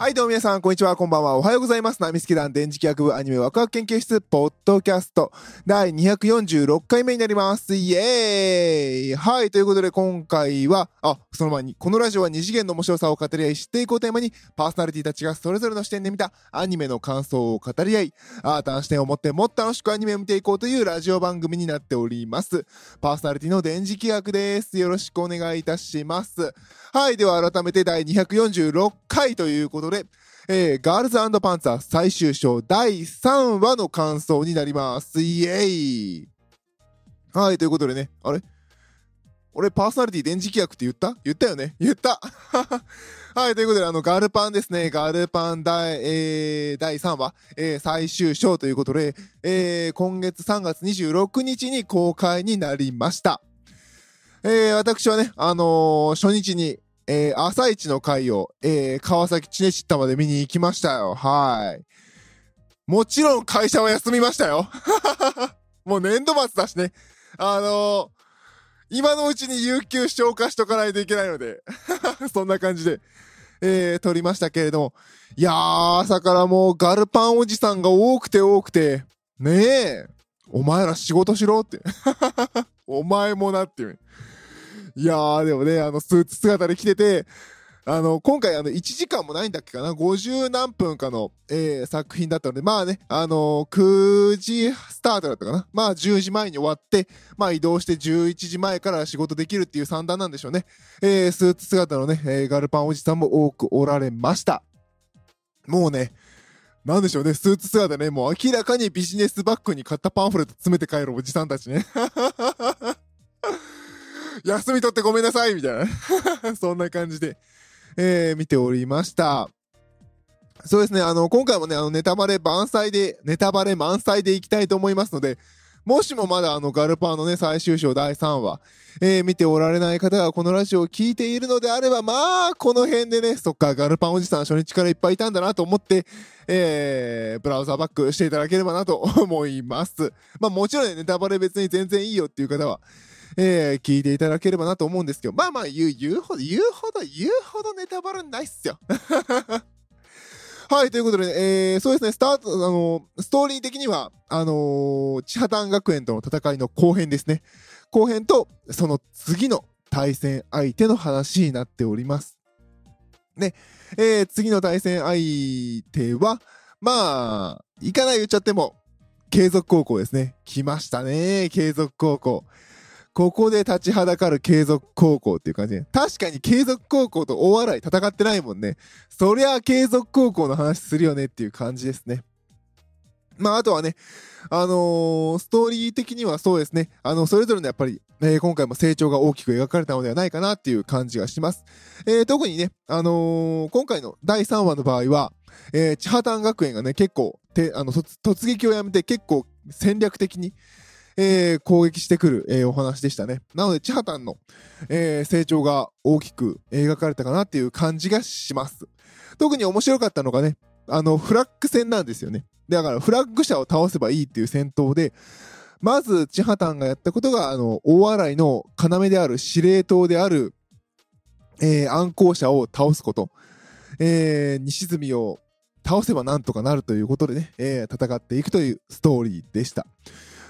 はい、どうも皆さん、こんにちは、こんばんは。おはようございます。ナミスケ団電磁気学部アニメワクワク研究室、ポッドキャスト、第246回目になります。イエーイはい、ということで今回は、あ、その前に、このラジオは二次元の面白さを語り合い、知っていこうテーマに、パーソナリティたちがそれぞれの視点で見たアニメの感想を語り合い、新たな視点を持ってもっと楽しくアニメを見ていこうというラジオ番組になっております。パーソナリティの電磁気学です。よろしくお願いいたします。はい、では改めて第246回ということで、えー、ガールズパンツァー最終章第3話の感想になります。イエーイ。はい、ということでね、あれ？俺パーソナリティ電磁気学って言った？言ったよね？言った。はい、ということで、あの、ガルパンですね。ガルパン第、えー、第3話、えー、最終章ということで、えー、今月3月26日に公開になりました。えー、私はね、あのー初日に、えー、朝一の会を、えー、川崎チネチッタまで見に行きましたよ。はい。もちろん会社は休みましたよ。もう年度末だしね。あのー今のうちに有給消化しとかないといけないので、そんな感じで、えー、撮りましたけれども。いやー、朝からもうガルパンおじさんが多くて多くて、ねえ、お前ら仕事しろって。お前もなっていう。いやー、でもね、あの、スーツ姿で来てて、あの、今回、あの、1時間もないんだっけかな ?50 何分かの、えー作品だったので、まあね、あの9時スタートだったかな？まあ、10時前に終わって、まあ、移動して11時前から仕事できるっていう算段なんでしょうね。えースーツ姿のね、えーガルパンおじさんも多くおられました。もうね、なんでしょうね、スーツ姿ね、もう明らかにビジネスバッグに買ったパンフレット詰めて帰るおじさんたちね。休み取ってごめんなさいみたいな。そんな感じで、えー見ておりました。そうですね、あの、今回もね、あの、ネタバレ満載で、ネタバレ満載でいきたいと思いますので、もしもまだあの、ガルパーのね、最終章第3話、えー見ておられない方がこのラジオを聞いているのであれば、まあ、この辺でね、そっか、ガルパンおじさん初日からいっぱいいたんだなと思って、えー、ブラウザーバックしていただければなと思います。まあ、もちろんね、ネタバレ別に全然いいよっていう方は、えー、聞いていただければなと思うんですけど、まあまあ言う、言うほど、言うほど、言うほどネタバレないっすよ。はい、ということで、えー、そうですね、スタート、あのストーリー的には、あのー、千波丹学園との戦いの後編ですね。後編と、その次の対戦相手の話になっております。ね、えー、次の対戦相手は、まあ、いかない言っちゃっても、継続高校ですね。来ましたね、継続高校。ここで立ちはだかる継続高校っていう感じで。確かに継続高校と大笑い戦ってないもんね。そりゃ継続高校の話するよねっていう感じですね。まあ、あとはね、あのーストーリー的にはそうですね、あの、それぞれのやっぱり、えー今回も成長が大きく描かれたのではないかなっていう感じがします。えー特にね、あのー今回の第3話の場合は、えー、千波丹学園がね、結構、てあの突突撃をやめて結構戦略的に、えー攻撃してくる、えーお話でしたね。なので、千波丹の、えー成長が大きく描かれたかなっていう感じがします。特に面白かったのがね、あの、フラッグ戦なんですよね。だから、フラッグ者を倒せばいいっていう戦闘で、まず、千波丹がやったことが、あの、大洗の要である司令塔である、えー暗号者を倒すこと。えー西住を倒せばなんとかなるということでね、えー戦っていくというストーリーでした。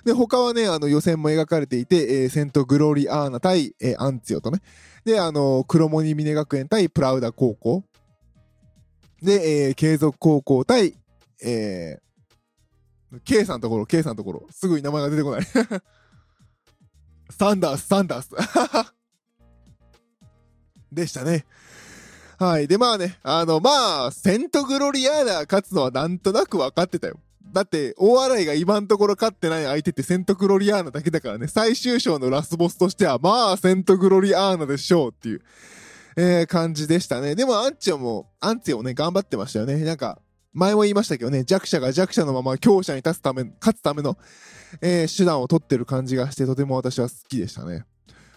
で、他はね、あの予選も描かれていて、えーセントグロリアーナ対、えーアンツヨとね。で、あの、黒モニミネ学園対プラウダ高校。で、えー継続高校対、えー、K さんのところ、K さんのところ、すぐに名前が出てこない。サンダース、サンダース。でしたね。はい。で、まあね、あの、まあ、セントグロリアーナ勝つのはなんとなく分かってたよ。だって、大洗が今のところ勝ってない相手ってセントグロリアーナだけだからね、最終章のラスボスとしては、まあ、セントグロリアーナでしょうっていう、えー感じでしたね。でも、アンチオも、アンチオね、頑張ってましたよね。なんか、前も言いましたけどね、弱者が弱者のまま強者に立つため、勝つための、えー手段を取ってる感じがして、とても私は好きでしたね。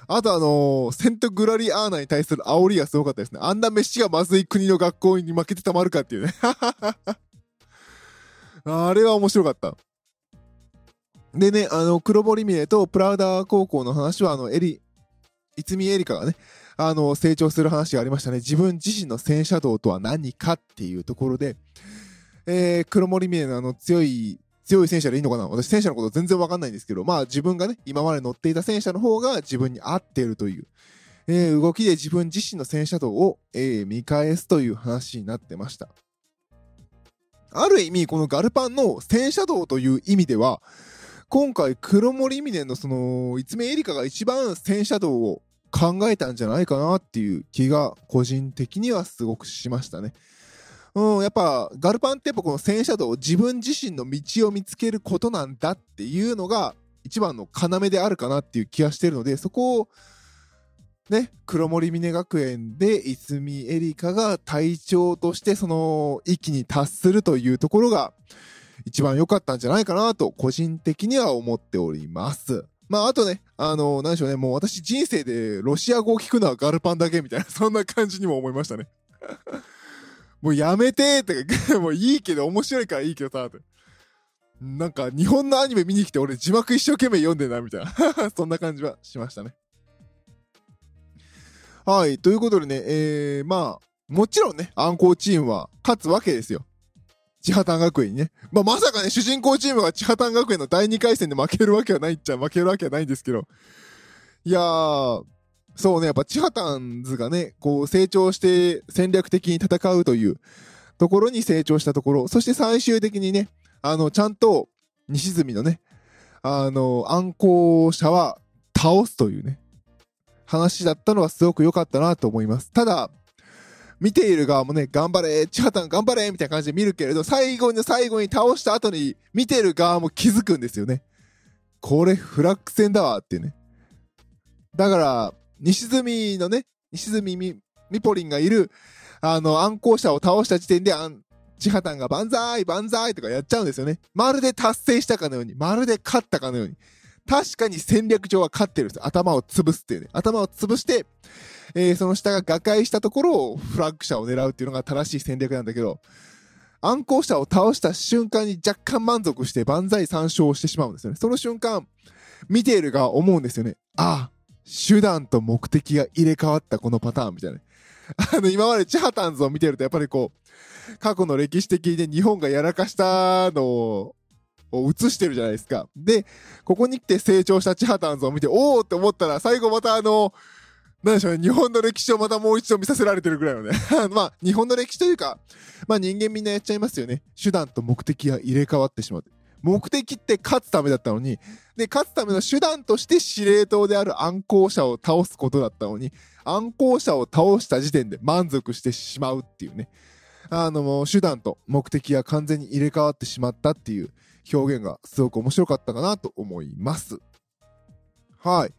あとあのーセントグラリアーナに対する煽りがすごかったですね。あんな飯がまずい国の学校に負けてたまるかっていうね。あれは面白かった。でね、あの、黒堀峰とプラウダー高校の話は、あの、エリ、いつみエリカがね、あの、成長する話がありましたね。自分自身の戦車道とは何かっていうところで、えー、黒森峰のあの強い、強い戦車でいいのかな？私戦車のこと全然わかんないんですけど、まあ自分がね、今まで乗っていた戦車の方が自分に合っているという、えー、動きで自分自身の戦車道を、えー、見返すという話になってました。ある意味、このガルパンの戦車道という意味では、今回黒森峰のその、いつめエリカが一番戦車道を考えたんじゃないかなっていう気が個人的にはすごくしましたね。うん、やっぱガルパンってやっぱこの戦車道自分自身の道を見つけることなんだっていうのが一番の要であるかなっていう気がしてるのでそこをね黒森峰学園で泉エリカが隊長としてその域に達するというところが一番良かったんじゃないかなと個人的には思っております。まあ、あとね、あの、なんでしょうね、もう私人生でロシア語を聞くのはガルパンだけみたいな、そんな感じにも思いましたね。もうやめてって、もういいけど、面白いからいいけどさ、なんか日本のアニメ見に来て俺字幕一生懸命読んでんな、みたいなそんな感じはしましたね。はい、ということでね、えー、まあ、もちろんね、暗号チームは勝つわけですよ。千葉丹学園にね。まあ、まさかね、主人公チームが千葉丹学園の第2回戦で負けるわけはないっちゃ負けるわけはないんですけど。いやー、そうね、やっぱ千葉丹ズがね、こう成長して戦略的に戦うというところに成長したところ、そして最終的にね、あの、ちゃんと西住のね、あの、暗号者は倒すというね、話だったのはすごく良かったなと思います。ただ、見ている側もね、頑張れ、チハタン頑張れみたいな感じで見るけれど、最後の最後に倒した後に、見てる側も気づくんですよね。これ、フラッグ戦だわっていうね。だから、西住のね、西住み、ミポリンがいる、あの、暗号者を倒した時点で、あん、チハタンが万歳万歳とかやっちゃうんですよね。まるで達成したかのように、まるで勝ったかのように。確かに戦略上は勝ってるんですよ。頭を潰すっていうね。頭を潰して、えー、その下が瓦解したところをフラッグ車を狙うっていうのが正しい戦略なんだけど、暗号者を倒した瞬間に若干満足して万歳参照をしてしまうんですよね。その瞬間、見ている側思うんですよね。ああ、手段と目的が入れ替わったこのパターンみたいな。あの、今までチハタンズを見てるとやっぱりこう、過去の歴史的に、ね、日本がやらかしたのをを映してるじゃないですか。で、ここに来て成長したチハタンズを見て、おーって思ったら、最後またあの、なんでしょうね、日本の歴史をまたもう一度見させられてるぐらいのね。まあ、日本の歴史というか、まあ人間みんなやっちゃいますよね。手段と目的が入れ替わってしまう。目的って勝つためだったのに、で、勝つための手段として司令塔である暗号者を倒すことだったのに、暗号者を倒した時点で満足してしまうっていうね。あの、手段と目的が完全に入れ替わってしまったっていう表現がすごく面白かったかなと思います。はい。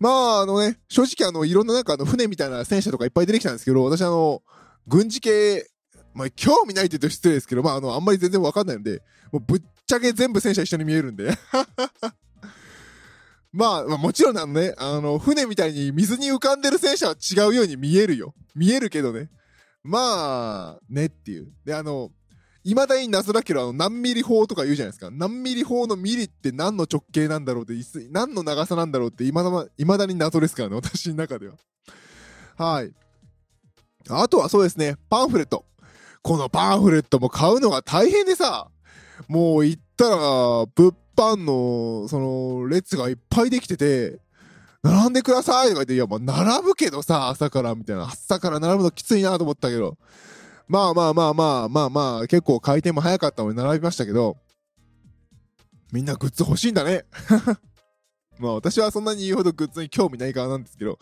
まあ、あのね、正直あの、いろんななんかあの、船みたいな戦車とかいっぱい出てきたんですけど、私あの、軍事系、まあ、興味ないって言うと失礼ですけど、まあ、あの、あんまり全然わかんないので、もうぶっちゃけ全部戦車一緒に見えるんで まあ、まあ、もちろんあのね、あの、船みたいに水に浮かんでる戦車は違うように見えるよ。見えるけどね。まあ、ねっていう。で、あの、いまだに謎だけど、あの、何ミリ砲とか言うじゃないですか。何ミリ砲のミリって何の直径なんだろうって、何の長さなんだろうって、いまだ、だに謎ですからね、私の中では。はい。あとはそうですね、パンフレット。このパンフレットも買うのが大変でさ、もう行ったら、物販の、その、列がいっぱいできてて、並んでくださいとか言って、いや、まあ、並ぶけどさ、朝から、みたいな。朝から並ぶのきついなと思ったけど。まあまあまあまあまあまあ、結構回転も早かったので並びましたけど、みんなグッズ欲しいんだね。まあ私はそんなに言うほどグッズに興味ない側なんですけど、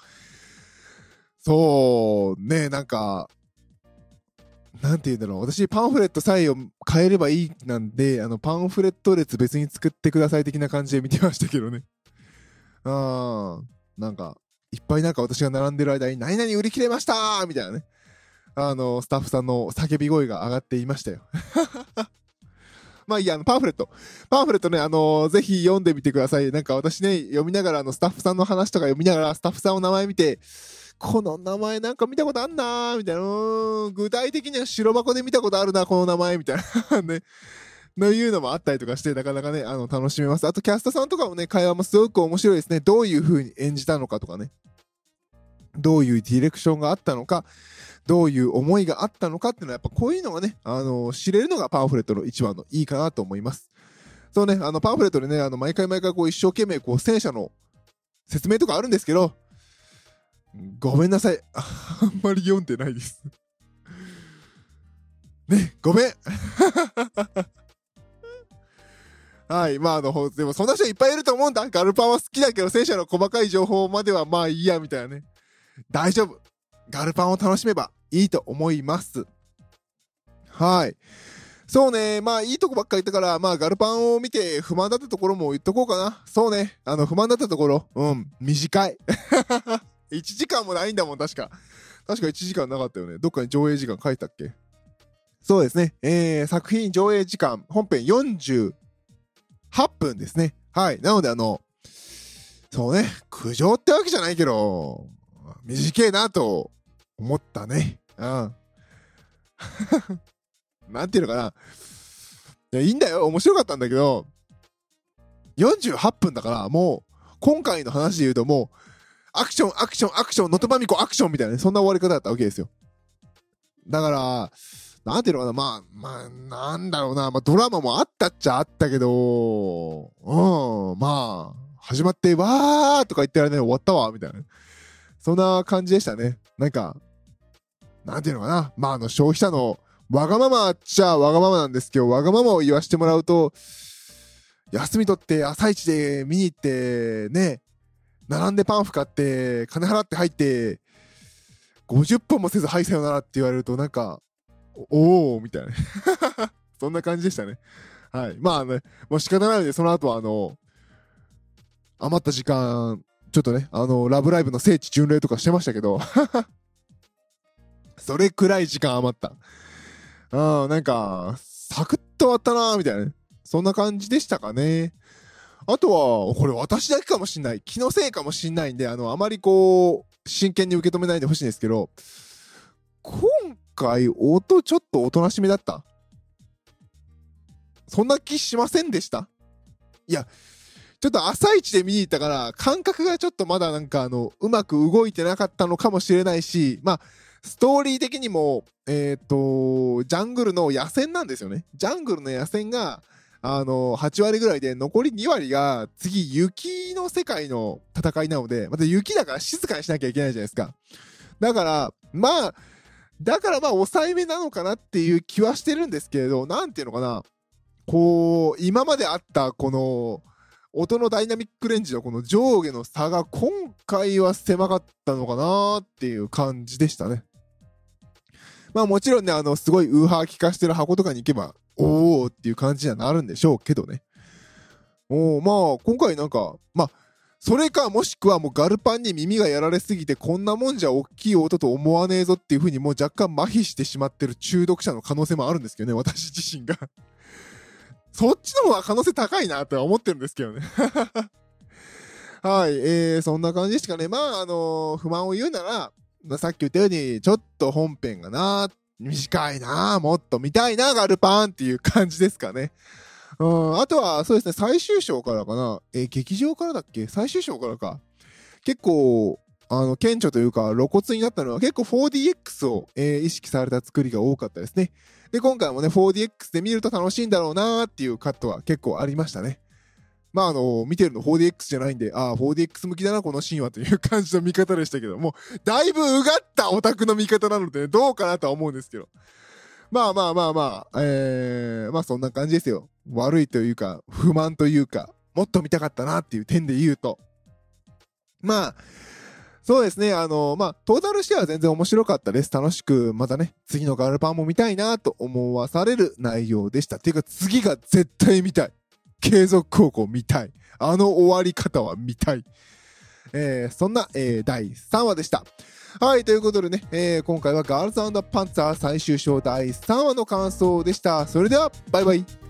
そう、ね、なんか、なんて言うんだろう。私、パンフレットさえを変えればいいなんで、あの、パンフレット列別に作ってください的な感じで見てましたけどね。あー、なんか、いっぱいなんか私が並んでる間に、何々売り切れましたみたいなね。あの、スタッフさんの叫び声が上がっていましたよ。まあいいや、あの、パンフレット。パンフレットね、あのー、ぜひ読んでみてください。なんか私ね、読みながら、あの、スタッフさんの話とか読みながら、スタッフさんの名前見て、この名前なんか見たことあんなーみたいな、具体的には白箱で見たことあるな、この名前、みたいな ね。のいうのもあったりとかして、なかなかね、あの、楽しめます。あと、キャストさんとかもね、会話もすごく面白いですね。どういう風に演じたのかとかね。どういうディレクションがあったのか、どういう思いがあったのかっていうのは、やっぱこういうのがね、あの、知れるのがパンフレットの一番のいいかなと思います。そうね、あの、パンフレットでね、あの、毎回毎回こう一生懸命こう戦車の説明とかあるんですけど、ごめんなさい。あんまり読んでないですね、ごめん はい。まあ、あの、でもそんな人いっぱいいると思うんだ。ガルパンは好きだけど、戦車の細かい情報まではまあいいや、みたいなね。大丈夫。ガルパンを楽しめばいいと思います。はい。そうね。まあ、いいとこばっかり言ったから、まあ、ガルパンを見て不満だったところも言っとこうかな。そうね。あの、不満だったところ。うん。短い。1時間もないんだもん、確か。確か1時間なかったよね。どっかに上映時間書いたっけ？そうですね。えー、作品上映時間、本編48分ですね。はい。なので、あの、そうね、苦情ってわけじゃないけど、短いなと思ったね。うん。なんていうのかな。いや、いいんだよ。面白かったんだけど、48分だから、もう、今回の話で言うともう、アクション、アクション、アクション、のとばみこアクションみたいなね、そんな終わり方だったわけですよ。だから、なんていうのかな、まあ、まあ、なんだろうな、まあ、ドラマもあったっちゃあったけど、うん、まあ、始まって、わーとか言ってられない終わったわ、みたいな。そんな感じでしたね。なんか、なんていうのかな、まあ、あの、消費者のわがままっちゃわがままなんですけど、わがままを言わしてもらうと、休み取って朝一で見に行って、ね、並んでパンフ買って、金払って入って、50本もせず、はい、さよならって言われると、なんか、おおみたいな。そんな感じでしたね。はい。まあね、もう仕方ないので、その後は、あの、余った時間、ちょっとね、あの、ラブライブの聖地巡礼とかしてましたけど、それくらい時間余った。うん、なんか、サクッと終わったなみたいな、そんな感じでしたかね。あとは、これ私だけかもしんない。気のせいかもしんないんで、あの、あまりこう、真剣に受け止めないでほしいんですけど、今回、音ちょっとおとなしめだったそんな気しませんでした？いや、ちょっと朝一で見に行ったから、感覚がちょっとまだなんかあの、うまく動いてなかったのかもしれないし、まあ、ストーリー的にも、えっ、と、ジャングルの野戦なんですよね。ジャングルの野戦が、あの、8割ぐらいで、残り2割が、次、雪の世界の戦いなので、また雪だから静かにしなきゃいけないじゃないですか。だから、まあ、だからまあ、抑えめなのかなっていう気はしてるんですけれど、なんていうのかな。こう、今まであった、この、音のダイナミックレンジのこの上下の差が今回は狭かったのかなっていう感じでしたね。まあもちろんね、あの、すごいウーハー聞かしてる箱とかに行けば、おーっていう感じにはなるんでしょうけどね。おまあ、今回なんか、まあ、それかもしくはもうガルパンに耳がやられすぎてこんなもんじゃ大きい音と思わねえぞっていう風にもう若干麻痺してしまってる中毒者の可能性もあるんですけどね、私自身が そっちの方が可能性高いなとは思ってるんですけどねはい、えー、そんな感じですかね。まあ、あのー、不満を言うなら、さっき言ったように、ちょっと本編がな、短いな、もっと見たいな、ガルパンっていう感じですかね。うん、あとは、そうですね、最終章からかな。え劇場からだっけ？最終章からか。結構、あの、顕著というか、露骨になったのは結構 4DX を、えー、意識された作りが多かったですね。で、今回もね、4DX で見ると楽しいんだろうなーっていうカットは結構ありましたね。まあ、あの、見てるの 4DX じゃないんで、ああ、4DX 向きだな、このシーンはという感じの見方でしたけども、だいぶうがったオタクの見方なので、ねどうかなとは思うんですけど。まあまあまあまあ、えー、まあそんな感じですよ。悪いというか、不満というか、もっと見たかったなっていう点で言うと。まあ、そうですね、あの、まあ、トータルしては全然面白かったです。楽しく、またね、次のガールパンも見たいなと思わされる内容でした。ていうか、次が絶対見たい。継続高校見たい。あの終わり方は見たい。えー、そんな、えー、第3話でした。はい、ということでね、えー、今回はガールズパンツァー最終章第3話の感想でした。それでは、バイバイ。